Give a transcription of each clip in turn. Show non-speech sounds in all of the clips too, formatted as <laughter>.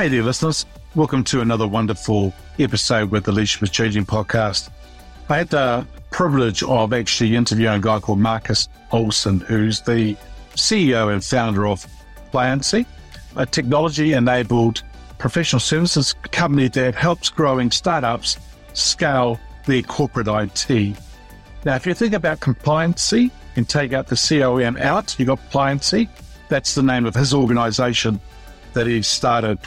Hey there, listeners. Welcome to another wonderful episode with the Leadership is Changing podcast. I had the privilege of actually interviewing a guy called Marcus Olson, who's the CEO and founder of Pliancy, a technology enabled professional services company that helps growing startups scale their corporate IT. Now, if you think about compliancy and take out the COM out, you got Pliancy. That's the name of his organization that he started.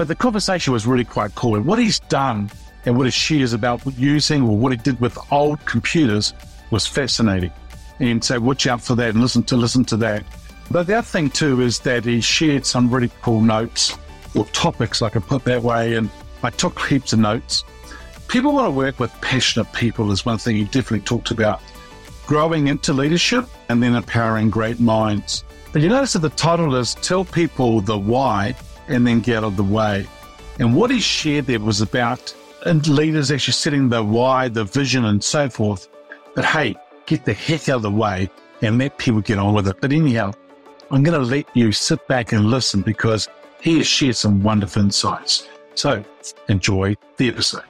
But the conversation was really quite cool. And what he's done and what his shares about using or what he did with old computers was fascinating. And so watch out for that and listen to listen to that. But the other thing too is that he shared some really cool notes or topics, I can put that way. And I took heaps of notes. People want to work with passionate people is one thing he definitely talked about. Growing into leadership and then empowering great minds. But you notice that the title is Tell People the Why and Then Get Out of the Way. And what he shared there was about and leaders actually setting the why, the vision, and so forth. But hey, get the heck out of the way and let people get on with it. But anyhow, I'm going to let you sit back and listen because he has shared some wonderful insights. So enjoy the episode.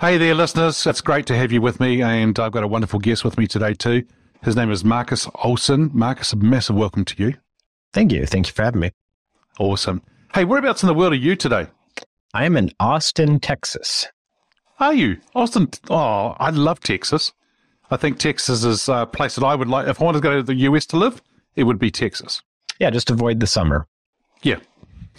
Hey there, listeners. It's great to have you with me, and I've got a wonderful guest with me today, too. His name is Marcus Olson. Marcus, a massive welcome to you. Thank you. Thank you for having me. Awesome. Hey, whereabouts in the world are you today? I am in Austin, Texas. Are you? Austin? Oh, I love Texas. I think Texas is a place that I would like. If I wanted to go to the US to live, it would be Texas. Yeah, just avoid the summer. Yeah. <laughs>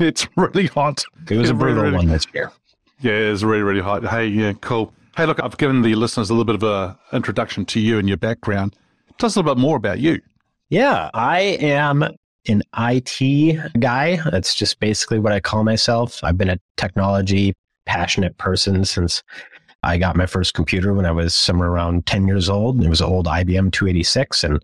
It's really hot. It was a brutal really, one this year. Yeah, it's really, really hot. Hey, yeah, cool. Hey, look, I've given the listeners a little bit of a introduction to you and your background. Tell us a little bit more about you. Yeah, I am an IT guy. That's just basically what I call myself. I've been a technology passionate person since I got my first computer when I was somewhere around 10 years old. It was an old IBM 286 and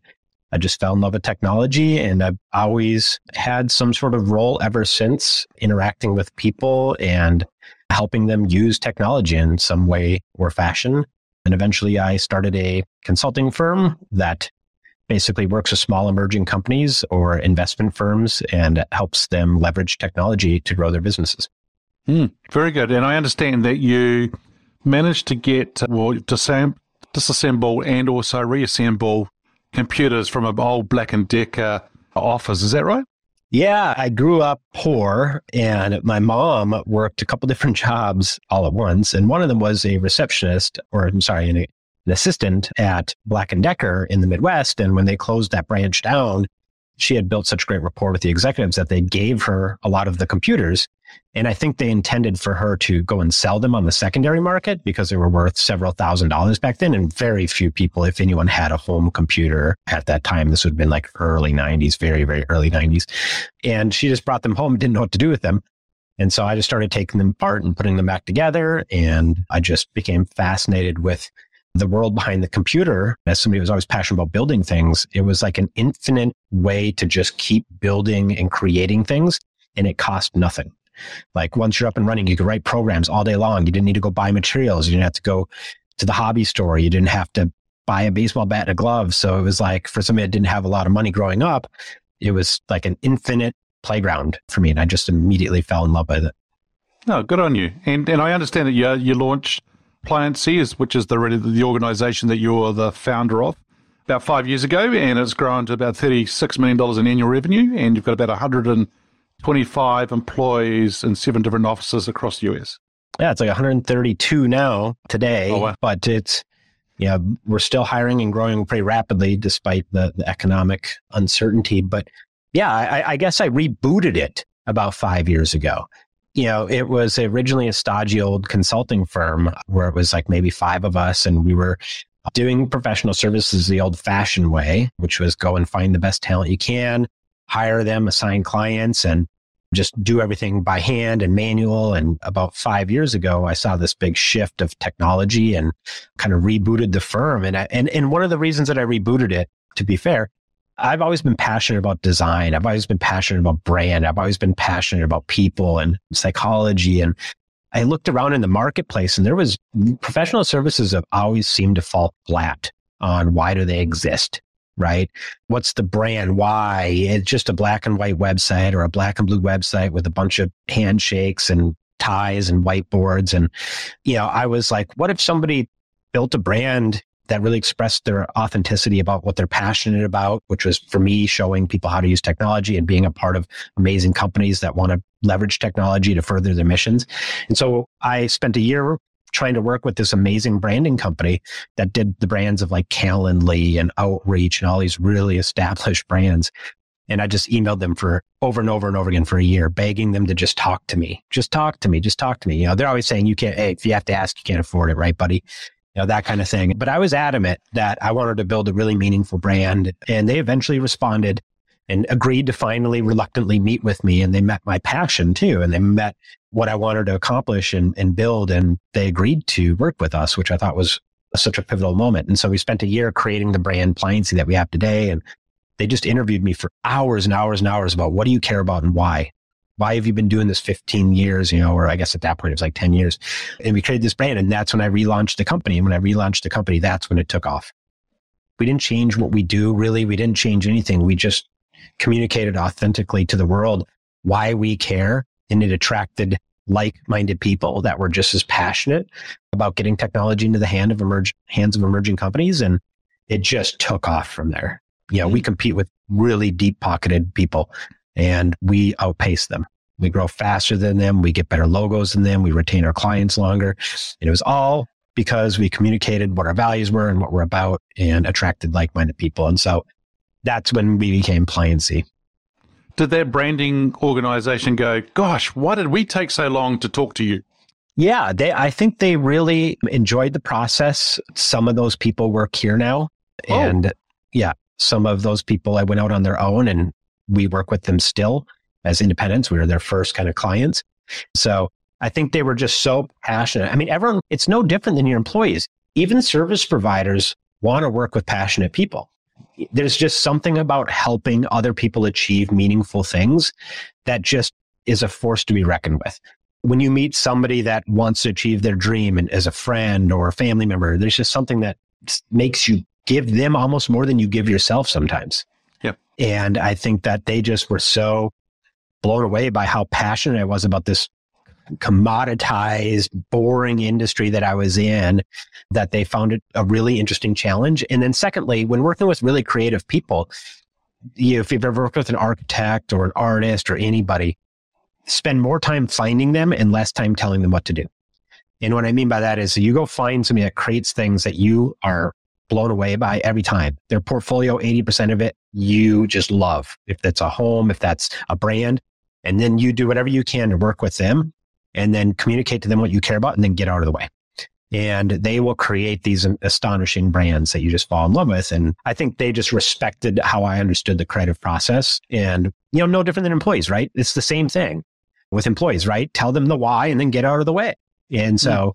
I just fell in love with technology and I've always had some sort of role ever since interacting with people and helping them use technology in some way or fashion. And eventually I started a consulting firm that basically works with small emerging companies or investment firms and helps them leverage technology to grow their businesses. Mm, very good. And I understand that you managed to get, well, disam- disassemble and also reassemble computers from an old Black & Decker office. Is that right? Yeah, I grew up poor and my mom worked a couple different jobs all at once. And one of them was a receptionist, or I'm sorry, an, an assistant at Black & Decker in the Midwest. And when they closed that branch down, she had built such great rapport with the executives that they gave her a lot of the computers. And I think they intended for her to go and sell them on the secondary market because they were worth several thousand dollars back then. And very few people, if anyone had a home computer at that time, this would have been like early 90s, very, very early 90s. And she just brought them home didn't know what to do with them. And so I just started taking them apart and putting them back together. And I just became fascinated with the world behind the computer, as somebody who was always passionate about building things, it was like an infinite way to just keep building and creating things. And it cost nothing. Like once you're up and running, you could write programs all day long. You didn't need to go buy materials. You didn't have to go to the hobby store. You didn't have to buy a baseball bat and a glove. So it was like for somebody that didn't have a lot of money growing up, it was like an infinite playground for me. And I just immediately fell in love with it. Oh, good on you. And and I understand that you you launched Pliancy, which is the the organization that you're the founder of, about five years ago, and it's grown to about $36 million in annual revenue, and you've got about 125 employees in seven different offices across the US. Yeah, it's like 132 now today, oh, wow. but it's, yeah, we're still hiring and growing pretty rapidly despite the, the economic uncertainty. But yeah, I, I guess I rebooted it about five years ago you know, it was originally a stodgy old consulting firm where it was like maybe five of us and we were doing professional services the old fashioned way, which was go and find the best talent you can, hire them, assign clients. And just do everything by hand and manual. And about five years ago, I saw this big shift of technology and kind of rebooted the firm. And I, and, and one of the reasons that I rebooted it, to be fair, I've always been passionate about design. I've always been passionate about brand. I've always been passionate about people and psychology. And I looked around in the marketplace and there was professional services have always seemed to fall flat on why do they exist? Right? What's the brand? Why? It's just a black and white website or a black and blue website with a bunch of handshakes and ties and whiteboards. And, you know, I was like, what if somebody built a brand that really expressed their authenticity about what they're passionate about, which was for me showing people how to use technology and being a part of amazing companies that want to leverage technology to further their missions. And so I spent a year trying to work with this amazing branding company that did the brands of like Calendly and Outreach and all these really established brands. And I just emailed them for over and over and over again for a year, begging them to just talk to me. Just talk to me. Just talk to me. You know, they're always saying you can't, hey, if you have to ask, you can't afford it, right, buddy? You know, that kind of thing. But I was adamant that I wanted to build a really meaningful brand. And they eventually responded and agreed to finally reluctantly meet with me. And they met my passion too. And they met what I wanted to accomplish and, and build. And they agreed to work with us, which I thought was such a pivotal moment. And so we spent a year creating the brand Pliancy that we have today. And they just interviewed me for hours and hours and hours about what do you care about and why? Why have you been doing this 15 years? You know, or I guess at that point it was like 10 years. And we created this brand. And that's when I relaunched the company. And when I relaunched the company, that's when it took off. We didn't change what we do really. We didn't change anything. We just communicated authentically to the world why we care. And it attracted like minded people that were just as passionate about getting technology into the hand of emerge, hands of emerging companies. And it just took off from there. You know, we mm-hmm. compete with really deep pocketed people and we outpace them. We grow faster than them. We get better logos than them. We retain our clients longer. And it was all because we communicated what our values were and what we're about and attracted like minded people. And so that's when we became Pliancy. Did their branding organization go, gosh, why did we take so long to talk to you? Yeah, they, I think they really enjoyed the process. Some of those people work here now. Oh. And yeah, some of those people I went out on their own and we work with them still as independents. We were their first kind of clients. So I think they were just so passionate. I mean, everyone, it's no different than your employees. Even service providers want to work with passionate people there's just something about helping other people achieve meaningful things that just is a force to be reckoned with. When you meet somebody that wants to achieve their dream and as a friend or a family member, there's just something that makes you give them almost more than you give yourself sometimes. Yep. And I think that they just were so blown away by how passionate I was about this commoditized, boring industry that I was in that they found it a really interesting challenge. And then secondly, when working with really creative people, you know, if you've ever worked with an architect or an artist or anybody, spend more time finding them and less time telling them what to do. And what I mean by that is you go find somebody that creates things that you are blown away by every time. Their portfolio, 80% of it, you just love. If that's a home, if that's a brand, and then you do whatever you can to work with them and then communicate to them what you care about and then get out of the way. And they will create these astonishing brands that you just fall in love with. And I think they just respected how I understood the creative process and, you know, no different than employees, right? It's the same thing with employees, right? Tell them the why and then get out of the way. And so, mm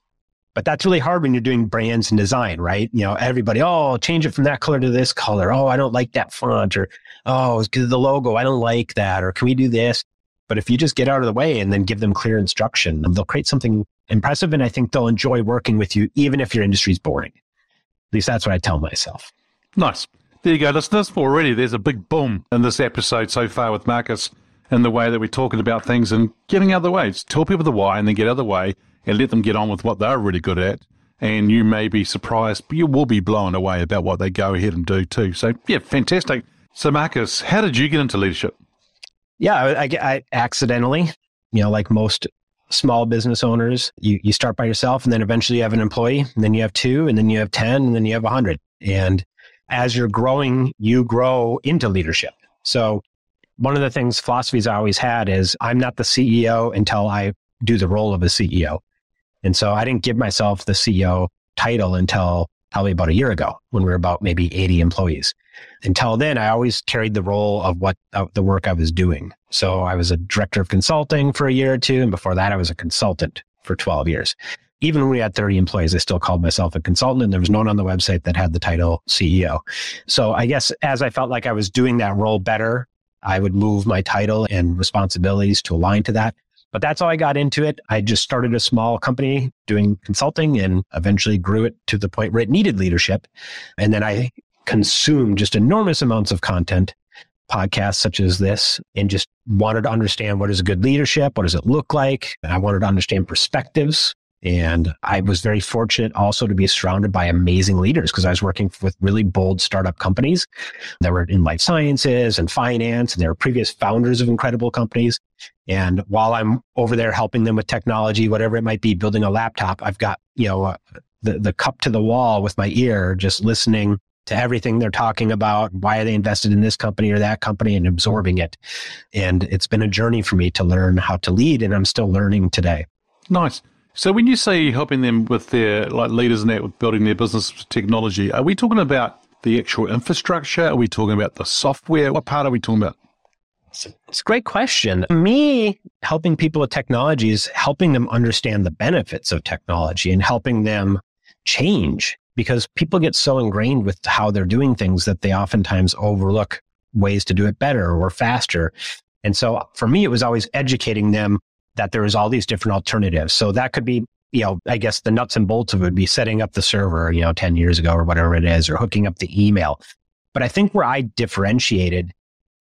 but that's really hard when you're doing brands and design, right? You know, everybody, oh, change it from that color to this color. Oh, I don't like that font or, oh, because the logo, I don't like that. Or can we do this? But if you just get out of the way and then give them clear instruction, they'll create something impressive. And I think they'll enjoy working with you, even if your industry is boring. At least that's what I tell myself. Nice. There you go, listeners. Already there's a big boom in this episode so far with Marcus and the way that we're talking about things and getting out of the way. Just tell people the why and then get out of the way and let them get on with what they're really good at. And you may be surprised, but you will be blown away about what they go ahead and do too. So, yeah, fantastic. So, Marcus, how did you get into leadership? Yeah, I, I accidentally, you know, like most small business owners, you, you start by yourself and then eventually you have an employee and then you have two and then you have 10 and then you have 100. And as you're growing, you grow into leadership. So one of the things philosophies I always had is I'm not the CEO until I do the role of a CEO. And so I didn't give myself the CEO title until probably about a year ago when we were about maybe 80 employees. Until then, I always carried the role of what the work I was doing. So I was a director of consulting for a year or two. And before that, I was a consultant for 12 years. Even when we had 30 employees, I still called myself a consultant and there was no one on the website that had the title CEO. So I guess as I felt like I was doing that role better, I would move my title and responsibilities to align to that. But that's how I got into it. I just started a small company doing consulting and eventually grew it to the point where it needed leadership. And then I consumed just enormous amounts of content, podcasts such as this, and just wanted to understand what is good leadership? What does it look like? I wanted to understand perspectives. And I was very fortunate also to be surrounded by amazing leaders because I was working with really bold startup companies that were in life sciences and finance, and they were previous founders of incredible companies. And while I'm over there helping them with technology, whatever it might be, building a laptop, I've got, you know, uh, the, the cup to the wall with my ear, just listening to everything they're talking about. Why are they invested in this company or that company and absorbing it? And it's been a journey for me to learn how to lead, and I'm still learning today. Nice. So when you say helping them with their like leaders and that with building their business technology, are we talking about the actual infrastructure? Are we talking about the software? What part are we talking about? It's a great question. Me helping people with technology is helping them understand the benefits of technology and helping them change because people get so ingrained with how they're doing things that they oftentimes overlook ways to do it better or faster. And so for me, it was always educating them that there was all these different alternatives. So that could be, you know, I guess the nuts and bolts of it would be setting up the server, you know, 10 years ago or whatever it is, or hooking up the email. But I think where I differentiated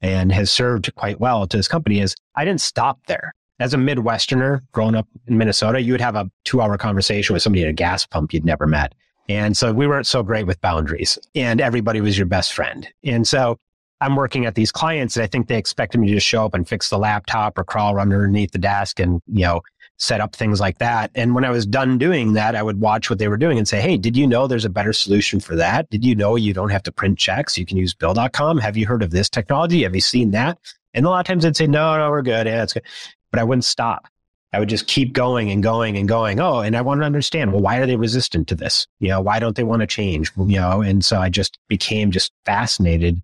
and has served quite well to this company is I didn't stop there. As a Midwesterner growing up in Minnesota, you would have a two hour conversation with somebody at a gas pump you'd never met. And so we weren't so great with boundaries and everybody was your best friend. And so I'm working at these clients and I think they expected me to just show up and fix the laptop or crawl underneath the desk and, you know, set up things like that. And when I was done doing that, I would watch what they were doing and say, Hey, did you know there's a better solution for that? Did you know you don't have to print checks? You can use bill.com. Have you heard of this technology? Have you seen that? And a lot of times they'd say, no, no, we're good. Yeah, it's good. But I wouldn't stop. I would just keep going and going and going. Oh, and I want to understand, well, why are they resistant to this? You know, why don't they want to change? You know, and so I just became just fascinated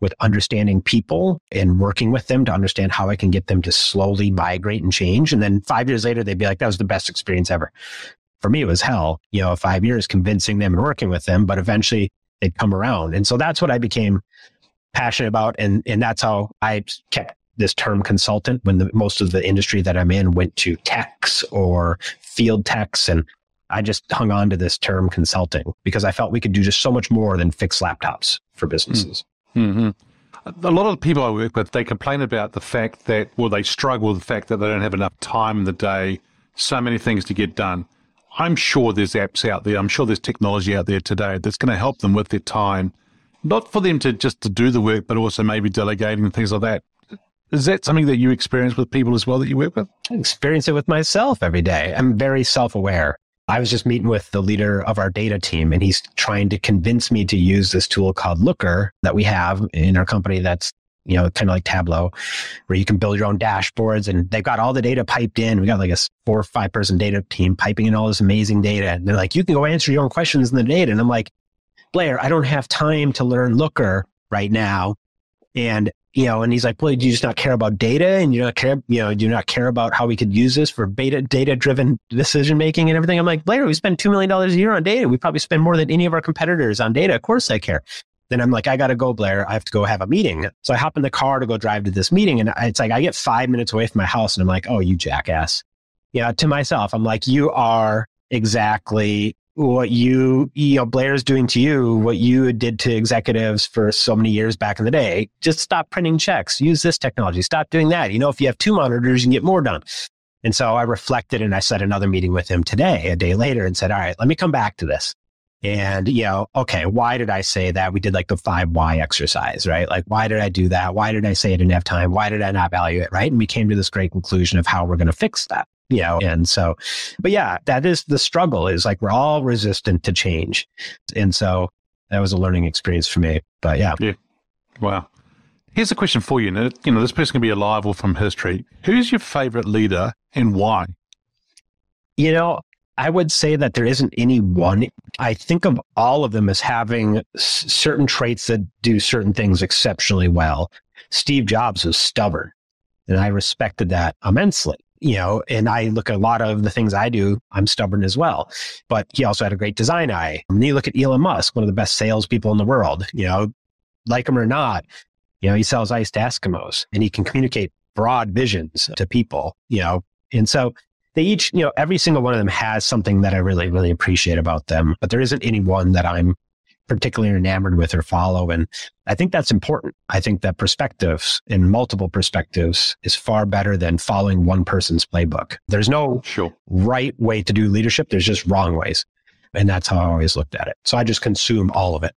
with understanding people and working with them to understand how I can get them to slowly migrate and change. And then five years later, they'd be like, that was the best experience ever. For me, it was hell, you know, five years convincing them and working with them, but eventually they'd come around. And so that's what I became passionate about. And, and that's how I kept this term consultant when the, most of the industry that I'm in went to techs or field techs. And I just hung on to this term consulting because I felt we could do just so much more than fix laptops for businesses. Mm-hmm. A lot of the people I work with, they complain about the fact that, well, they struggle with the fact that they don't have enough time in the day, so many things to get done. I'm sure there's apps out there. I'm sure there's technology out there today that's going to help them with their time, not for them to just to do the work, but also maybe delegating and things like that. Is that something that you experience with people as well that you work with? I experience it with myself every day. I'm very self aware. I was just meeting with the leader of our data team, and he's trying to convince me to use this tool called Looker that we have in our company that's you know, kind of like Tableau, where you can build your own dashboards and they've got all the data piped in. We got like a four or five person data team piping in all this amazing data. And they're like, you can go answer your own questions in the data. And I'm like, Blair, I don't have time to learn Looker right now. And you know, and he's like, well, do you just not care about data and you don't care, you know, do you not care about how we could use this for beta data driven decision making and everything? I'm like, Blair, we spend $2 million a year on data. We probably spend more than any of our competitors on data. Of course I care. Then I'm like, I got to go, Blair. I have to go have a meeting. So I hop in the car to go drive to this meeting. And it's like, I get five minutes away from my house and I'm like, oh, you jackass. Yeah. To myself, I'm like, you are exactly what you, you know, Blair's doing to you, what you did to executives for so many years back in the day. Just stop printing checks. Use this technology. Stop doing that. You know, if you have two monitors, you can get more done. And so I reflected and I set another meeting with him today, a day later, and said, all right, let me come back to this. And, you know, okay, why did I say that? We did like the five why exercise, right? Like, why did I do that? Why did I say I didn't have time? Why did I not value it? Right. And we came to this great conclusion of how we're going to fix that you know and so but yeah that is the struggle is like we're all resistant to change. And so that was a learning experience for me but yeah. Yeah. Wow. Here's a question for you. You know this person can be alive or from history who's your favorite leader and why? You know I would say that there isn't any one. I think of all of them as having s- certain traits that do certain things exceptionally well. Steve Jobs was stubborn, and I respected that immensely. You know, and I look at a lot of the things I do, I'm stubborn as well. But he also had a great design eye. And you look at Elon Musk, one of the best salespeople in the world, you know, like him or not, you know, he sells ice to Eskimos and he can communicate broad visions to people, you know. And so they each, you know, every single one of them has something that I really, really appreciate about them, but there isn't any one that I'm particularly enamored with or follow. And I think that's important. I think that perspectives in multiple perspectives is far better than following one person's playbook. There's no Sure. right way to do leadership. There's just wrong ways. And that's how I always looked at it. So I just consume all of it.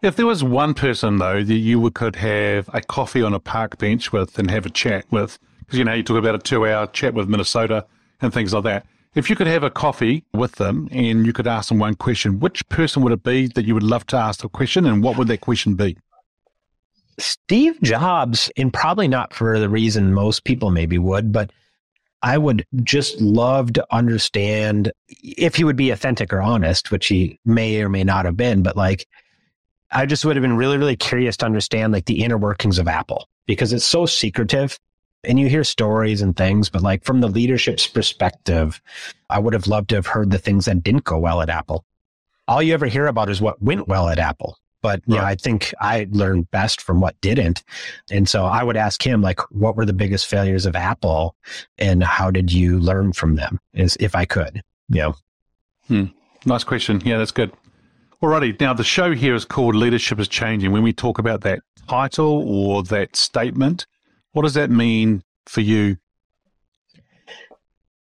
If there was one person though that you could have a coffee on a park bench with and have a chat with, because you know you talk about a two-hour chat with Minnesota and things like that. If you could have a coffee with them and you could ask them one question, which person would it be that you would love to ask the question, and what would that question be? Steve Jobs, and probably not for the reason most people maybe would, but I would just love to understand if he would be authentic or honest, which he may or may not have been, but like I just would have been really, really curious to understand like the inner workings of Apple because it's so secretive and you hear stories and things, but like from the leadership's perspective, I would have loved to have heard the things that didn't go well at Apple. All you ever hear about is what went well at Apple. But yeah, Right. I think I learned best from what didn't. And so I would ask him, like, what were the biggest failures of Apple and how did you learn from them? Is if I could, you know. Hmm. Nice question. Yeah, that's good. Alrighty. Now the show here is called Leadership is Changing. When we talk about that title or that statement, what does that mean for you?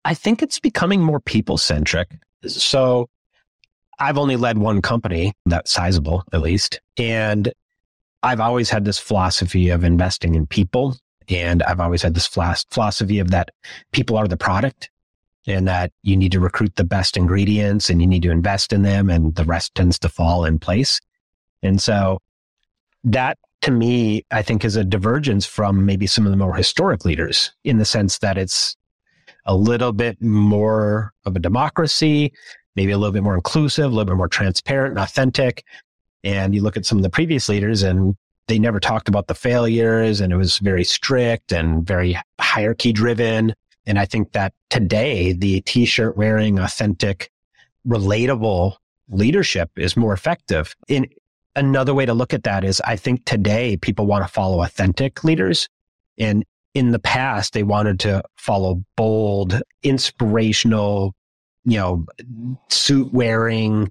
I think it's becoming more people centric. So I've only led one company that's sizable, at least. And I've always had this philosophy of investing in people. And I've always had this philosophy of that people are the product and that you need to recruit the best ingredients and you need to invest in them and the rest tends to fall in place. And so that to me, I think is a divergence from maybe some of the more historic leaders in the sense that it's a little bit more of a democracy, maybe a little bit more inclusive, a little bit more transparent and authentic. And you look at some of the previous leaders and they never talked about the failures and it was very strict and very hierarchy driven. And I think that today the t-shirt wearing authentic, relatable leadership is more effective. In another way to look at that is I think today people want to follow authentic leaders and in the past they wanted to follow bold, inspirational, you know, suit wearing,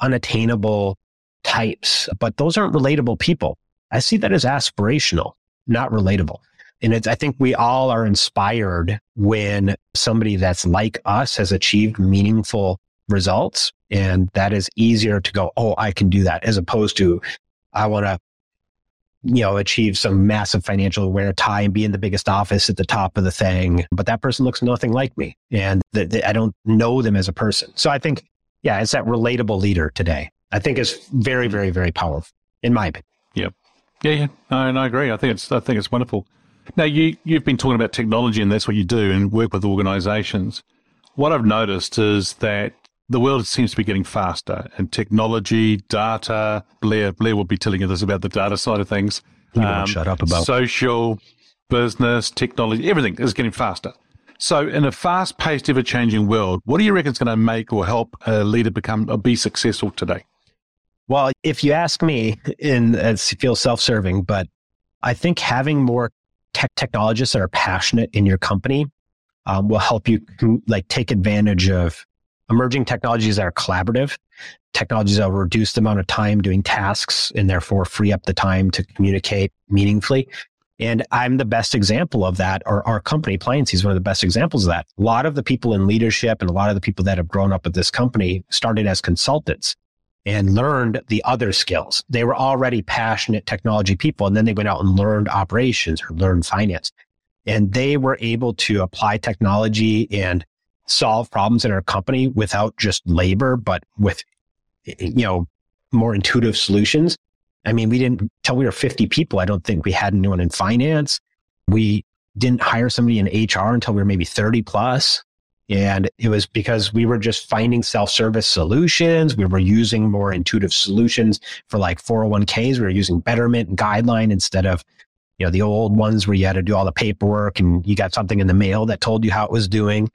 unattainable types, but those aren't relatable people. I see that as aspirational, not relatable. And I think we all are inspired when somebody that's like us has achieved meaningful results. And that is easier to go, oh, I can do that, as opposed to, I want to, you know, achieve some massive financial wear tie and be in the biggest office at the top of the thing. But that person looks nothing like me. And th- th- I don't know them as a person. So I think, yeah, it's that relatable leader today. I think is very, very, very powerful, in my opinion. Yeah, yeah, no, and I agree. I think it's I think it's wonderful. Now you you've been talking about technology, and that's what you do, and work with organisations. What I've noticed is that the world seems to be getting faster, and technology, data. Blair Blair will be telling you this about the data side of things. You won't shut up about. social, business, technology. Everything is getting faster. So, in a fast-paced, ever-changing world, what do you reckon is going to make or help a leader become or be successful today? Well, if you ask me, and it feels self-serving, but I think having more tech technologists that are passionate in your company um, will help you like take advantage of emerging technologies that are collaborative, technologies that will reduce the amount of time doing tasks and therefore free up the time to communicate meaningfully. And I'm the best example of that, or our company, Pliancy, is one of the best examples of that. A lot of the people in leadership and a lot of the people that have grown up at this company started as consultants and learned the other skills. They were already passionate technology people, and then they went out and learned operations or learned finance. And they were able to apply technology and solve problems in our company without just labor, but with, you know, more intuitive solutions. I mean, we didn't till we were 50 people. I don't think we had anyone in finance. We didn't hire somebody in HR until we were maybe 30 plus. And it was because we were just finding self service solutions. We were using more intuitive solutions for like 401ks. We were using Betterment and Guideline instead of, you know, the old ones where you had to do all the paperwork and you got something in the mail that told you how it was doing.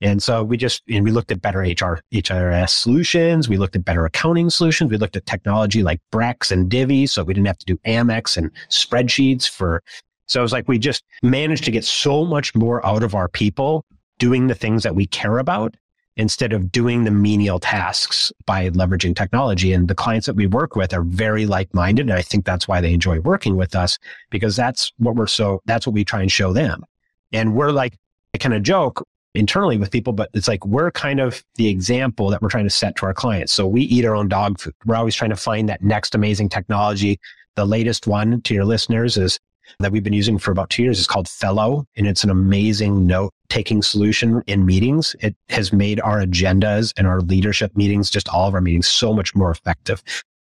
And so we just, and we looked at better HR, HRS solutions. We looked at better accounting solutions. We looked at technology like Brex and Divvy. So we didn't have to do Amex and spreadsheets for, so it was like we just managed to get so much more out of our people doing the things that we care about instead of doing the menial tasks by leveraging technology. And the clients that we work with are very like minded. And I think that's why they enjoy working with us because that's what we're so, that's what we try and show them. And we're like, I kind of joke, internally with people, but it's like we're kind of the example that we're trying to set to our clients. So we eat our own dog food. We're always trying to find that next amazing technology. The latest one to your listeners is that we've been using for about two years is called Fellow, and it's an amazing note taking solution in meetings. It has made our agendas and our leadership meetings, just all of our meetings, so much more effective.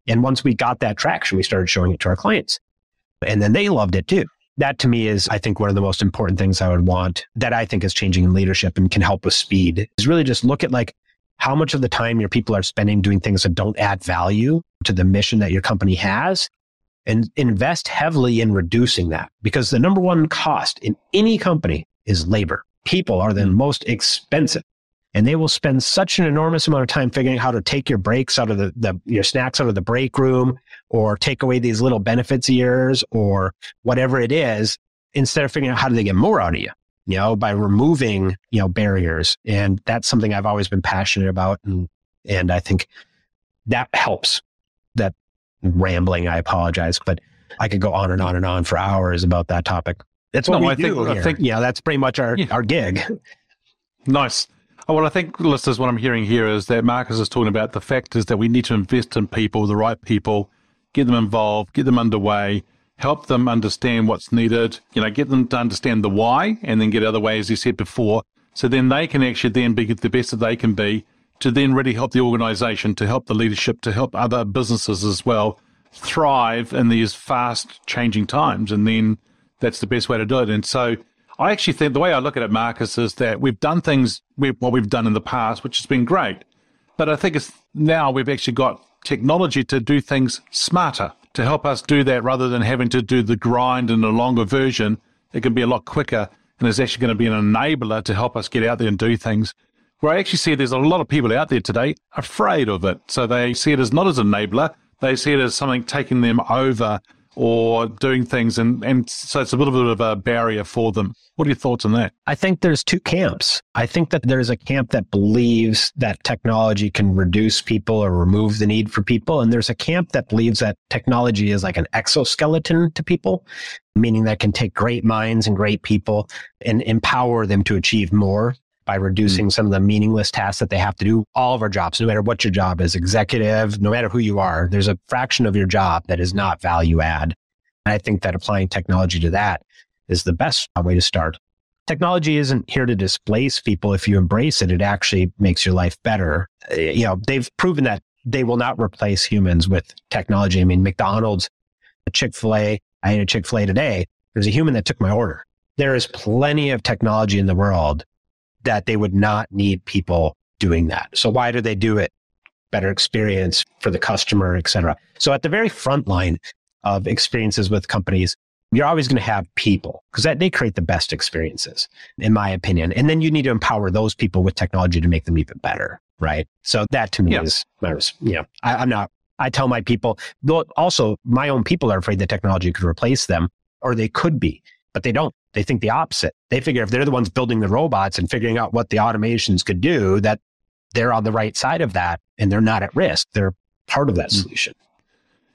And once we got that traction, we started showing it to our clients. And then they loved it too that to me is, I think, one of the most important things I would want that I think is changing in leadership and can help with speed is really just look at like how much of the time your people are spending doing things that don't add value to the mission that your company has and invest heavily in reducing that because the number one cost in any company is labor. People are the mm. most expensive and they will spend such an enormous amount of time figuring out how to take your breaks out of the, the your snacks out of the break room or take away these little benefits of yours or whatever it is instead of figuring out how do they get more out of you you know by removing you know barriers. And that's something i've always been passionate about. And and i think that helps that rambling i apologize but i could go on and on and on for hours about that topic. That's what no, we I do think, here. I think yeah that's pretty much our yeah. our gig. <laughs> Nice Oh, well, I think, listeners, what I'm hearing here is that Marcus is talking about the fact is that we need to invest in people, the right people, get them involved, get them underway, help them understand what's needed, you know, get them to understand the why, and then get other ways, as you said before, so then they can actually then be the best that they can be to then really help the organization, to help the leadership, to help other businesses as well thrive in these fast changing times. And then that's the best way to do it. And so I actually think the way I look at it, Marcus, is that we've done things we, what we've done in the past, which has been great. But I think it's now we've actually got technology to do things smarter to help us do that rather than having to do the grind in a longer version. It can be a lot quicker and it's actually going to be an enabler to help us get out there and do things. Where I actually see there's a lot of people out there today afraid of it. So they see it as not as an enabler, they see it as something taking them over or doing things. And, and so it's a little bit of a barrier for them. What are your thoughts on that? I think there's two camps. I think that there's a camp that believes that technology can reduce people or remove the need for people. And there's a camp that believes that technology is like an exoskeleton to people, meaning that can take great minds and great people and empower them to achieve more by reducing mm. some of the meaningless tasks that they have to do. All of our jobs, no matter what your job is, executive, no matter who you are, there's a fraction of your job that is not value add. And I think that applying technology to that is the best way to start. Technology isn't here to displace people. If you embrace it, it actually makes your life better. Uh, you know, they've proven that they will not replace humans with technology. I mean, McDonald's, Chick fil A, I ate a Chick fil A today. There's a human that took my order. There is plenty of technology in the world that they would not need people doing that. So why do they do it? Better experience for the customer, et cetera. So at the very front line of experiences with companies, you're always going to have people because they create the best experiences, in my opinion. And then you need to empower those people with technology to make them even better. Right. So that to me yeah. is, you know, I, I'm not, I tell my people, also my own people are afraid that technology could replace them or they could be but they don't. They think the opposite. They figure if they're the ones building the robots and figuring out what the automations could do, that they're on the right side of that and they're not at risk. They're part of that mm. solution.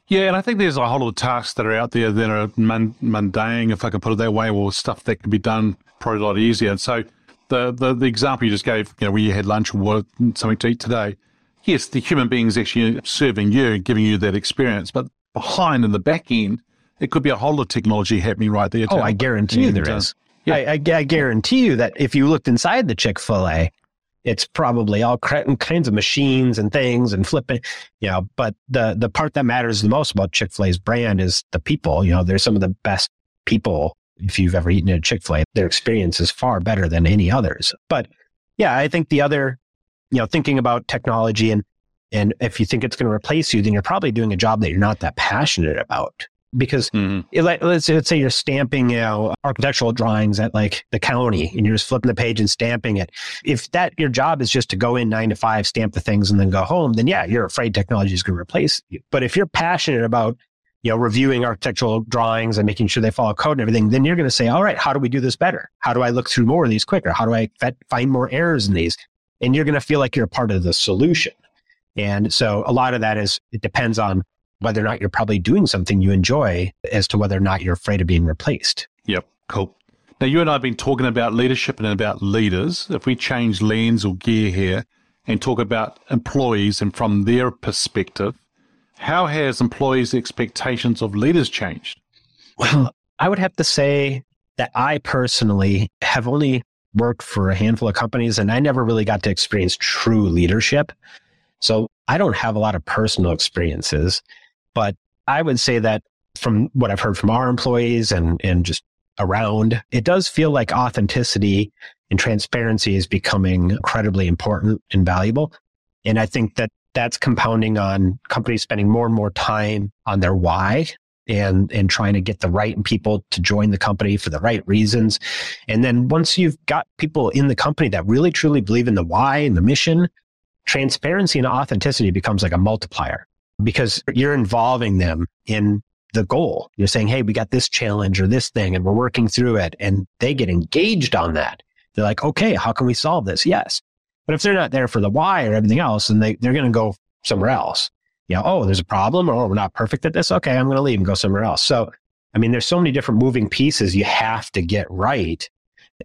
Yeah, and I think there's a whole lot of tasks that are out there that are mundane, if I can put it that way, or stuff that can be done probably a lot easier. And so the, the, the example you just gave, you know, where you had lunch or something to eat today, yes, the human being is actually serving you, and giving you that experience, but behind in the back end, it could be a whole lot of technology happening right there. Oh, I guarantee you there uh. Yeah. I, I, I, guarantee you that if you looked inside the Chick fil A, it's probably all kinds of machines and things and flipping, you know. But the, the part that matters the most about Chick fil A's brand is the people. You know, they're some of the best people. If you've ever eaten at Chick fil A, their experience is far better than any others. But yeah, I think the other, you know, thinking about technology and and if you think it's going to replace you, then you're probably doing a job that you're not that passionate about. Because mm-hmm. it, let's, let's say you're stamping, you know, architectural drawings at like the county and you're just flipping the page and stamping it. If that your job is just to go in nine to five, stamp the things and then go home, then yeah, you're afraid technology is going to replace you. But if you're passionate about you know, reviewing architectural drawings and making sure they follow code and everything, then you're going to say, all right, how do we do this better? How do I look through more of these quicker? How do I find more errors in these? And you're going to feel like you're a part of the solution. And so a lot of that is, it depends on whether or not you're probably doing something you enjoy as to whether or not you're afraid of being replaced. Yep. Cool. Now, you and I have been talking about leadership and about leaders. If we change lens or gear here and talk about employees and from their perspective, how has employees' expectations of leaders changed? Well, I would have to say that I personally have only worked for a handful of companies and I never really got to experience true leadership. So I don't have a lot of personal experiences, but I would say that from what I've heard from our employees and, and just around, it does feel like authenticity and transparency is becoming incredibly important and valuable. And I think that that's compounding on companies spending more and more time on their why and and trying to get the right people to join the company for the right reasons. And then once you've got people in the company that really truly believe in the why and the mission, transparency and authenticity becomes like a multiplier because you're involving them in the goal. You're saying, "Hey, we got this challenge or this thing and we're working through it." And they get engaged on that. They're like, "Okay, how can we solve this?" Yes. But if they're not there for the why or everything else, then they, they're going to go somewhere else. You know, oh, there's a problem or oh, we're not perfect at this. Okay, I'm going to leave and go somewhere else. So, I mean, there's so many different moving pieces you have to get right.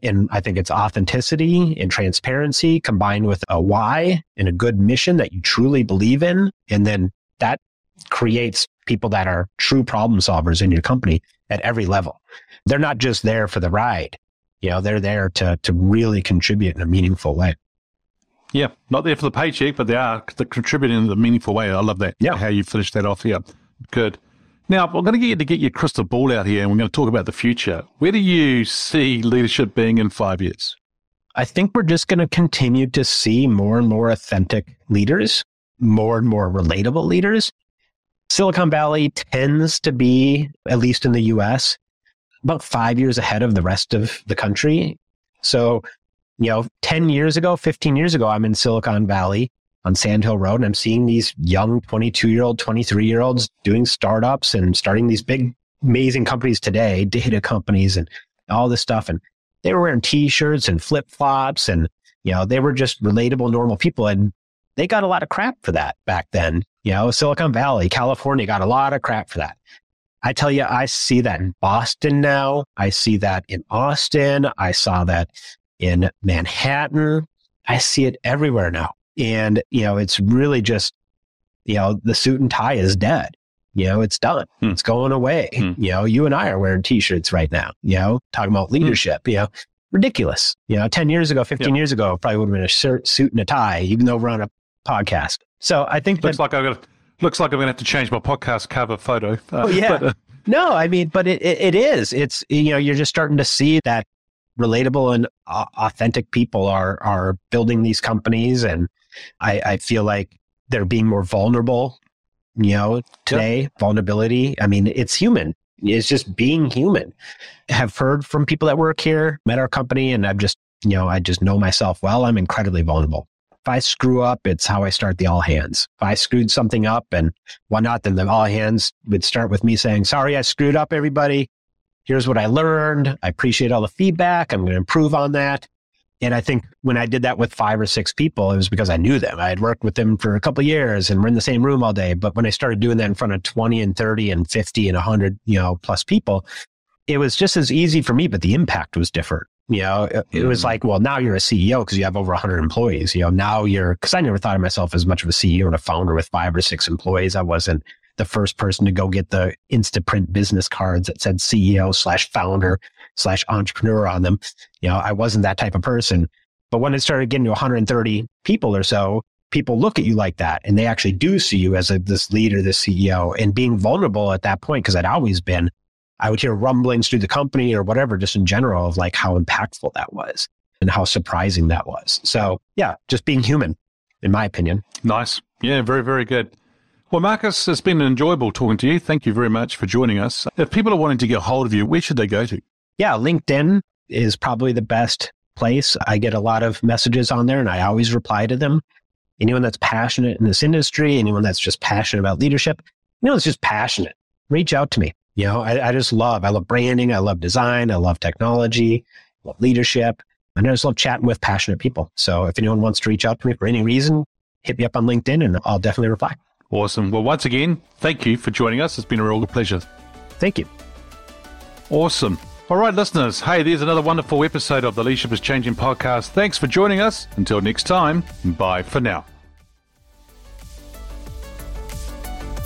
And I think it's authenticity and transparency combined with a why and a good mission that you truly believe in. And then that creates people that are true problem solvers in your company at every level. They're not just there for the ride. You know, they're there to, to really contribute in a meaningful way. Yeah, not there for the paycheck, but they are contributing in a meaningful way. I love that. Yeah, how you finished that off. Yeah, good. Now I'm going to get you to get your crystal ball out here, and we're going to talk about the future. Where do you see leadership being in five years? I think we're just going to continue to see more and more authentic leaders, more and more relatable leaders. Silicon Valley tends to be, at least in the US, about five years ahead of the rest of the country. So you know, 10 years ago, 15 years ago, I'm in Silicon Valley on Sand Hill Road and I'm seeing these young 22 year old, 23 year olds doing startups and starting these big, amazing companies today, data companies and all this stuff. And they were wearing t shirts and flip flops and, you know, they were just relatable, normal people. And they got a lot of crap for that back then. You know, Silicon Valley, California got a lot of crap for that. I tell you, I see that in Boston now. I see that in Austin. I saw that in Manhattan. I see it everywhere now. And, you know, it's really just, you know, the suit and tie is dead. You know, it's done. Hmm. It's going away. Hmm. You know, you and I are wearing t-shirts right now, you know, talking about hmm. leadership, hmm. you know, ridiculous. You know, 10 years ago, 15 yep. years ago, probably would have been a shirt, suit and a tie, even though we're on a podcast. So I think looks that, like I've got, looks like I'm going to have to change my podcast cover photo. Uh, oh, yeah. But, uh, no, I mean, but it, it, it is. It's, you know, you're just starting to see that relatable and uh, authentic people are are building these companies, and I, I feel like they're being more vulnerable. You know, today yep. vulnerability. I mean, it's human. It's just being human. Have heard from people that work here, met our company, and I've just you know I just know myself well. I'm incredibly vulnerable. If I screw up, it's how I start the all hands. If I screwed something up and whatnot, then the all hands would start with me saying, sorry, I screwed up everybody here's what I learned. I appreciate all the feedback. I'm going to improve on that. And I think when I did that with five or six people, it was because I knew them. I had worked with them for a couple years and we're in the same room all day. But when I started doing that in front of 20 and 30 and 50 and 100, you know, plus people, it was just as easy for me, but the impact was different. You know, it, it was mm-hmm. like, well, now you're a CEO because you have over 100 employees. You know, now you're, because I never thought of myself as much of a CEO and a founder with five or six employees. I wasn't the first person to go get the Instaprint business cards that said CEO slash founder slash entrepreneur on them. You know, I wasn't that type of person. But when it started getting to 130 people or so, people look at you like that and they actually do see you as a, this leader, this CEO and being vulnerable at that point, because I'd always been, I would hear rumblings through the company or whatever, just in general of like how impactful that was. and how surprising that was. So, yeah, just being human, in my opinion. Nice. Yeah, very, very good. Well, Marcus, it's been enjoyable talking to you. Thank you very much for joining us. If people are wanting to get a hold of you, where should they go to? Yeah, LinkedIn is probably the best place. I get a lot of messages on there and I always reply to them. Anyone that's passionate in this industry, anyone that's just passionate about leadership, anyone that's just passionate, reach out to me. You know, I, I just love, I love branding, I love design, I love technology, I love leadership, and I just love chatting with passionate people. So if anyone wants to reach out to me for any reason, hit me up on LinkedIn and I'll definitely reply. Awesome. Well, once again, thank you for joining us. It's been a real pleasure. Thank you. Awesome. All right, listeners. Hey, there's another wonderful episode of the Leadership is Changing podcast. Thanks for joining us. Until next time, bye for now.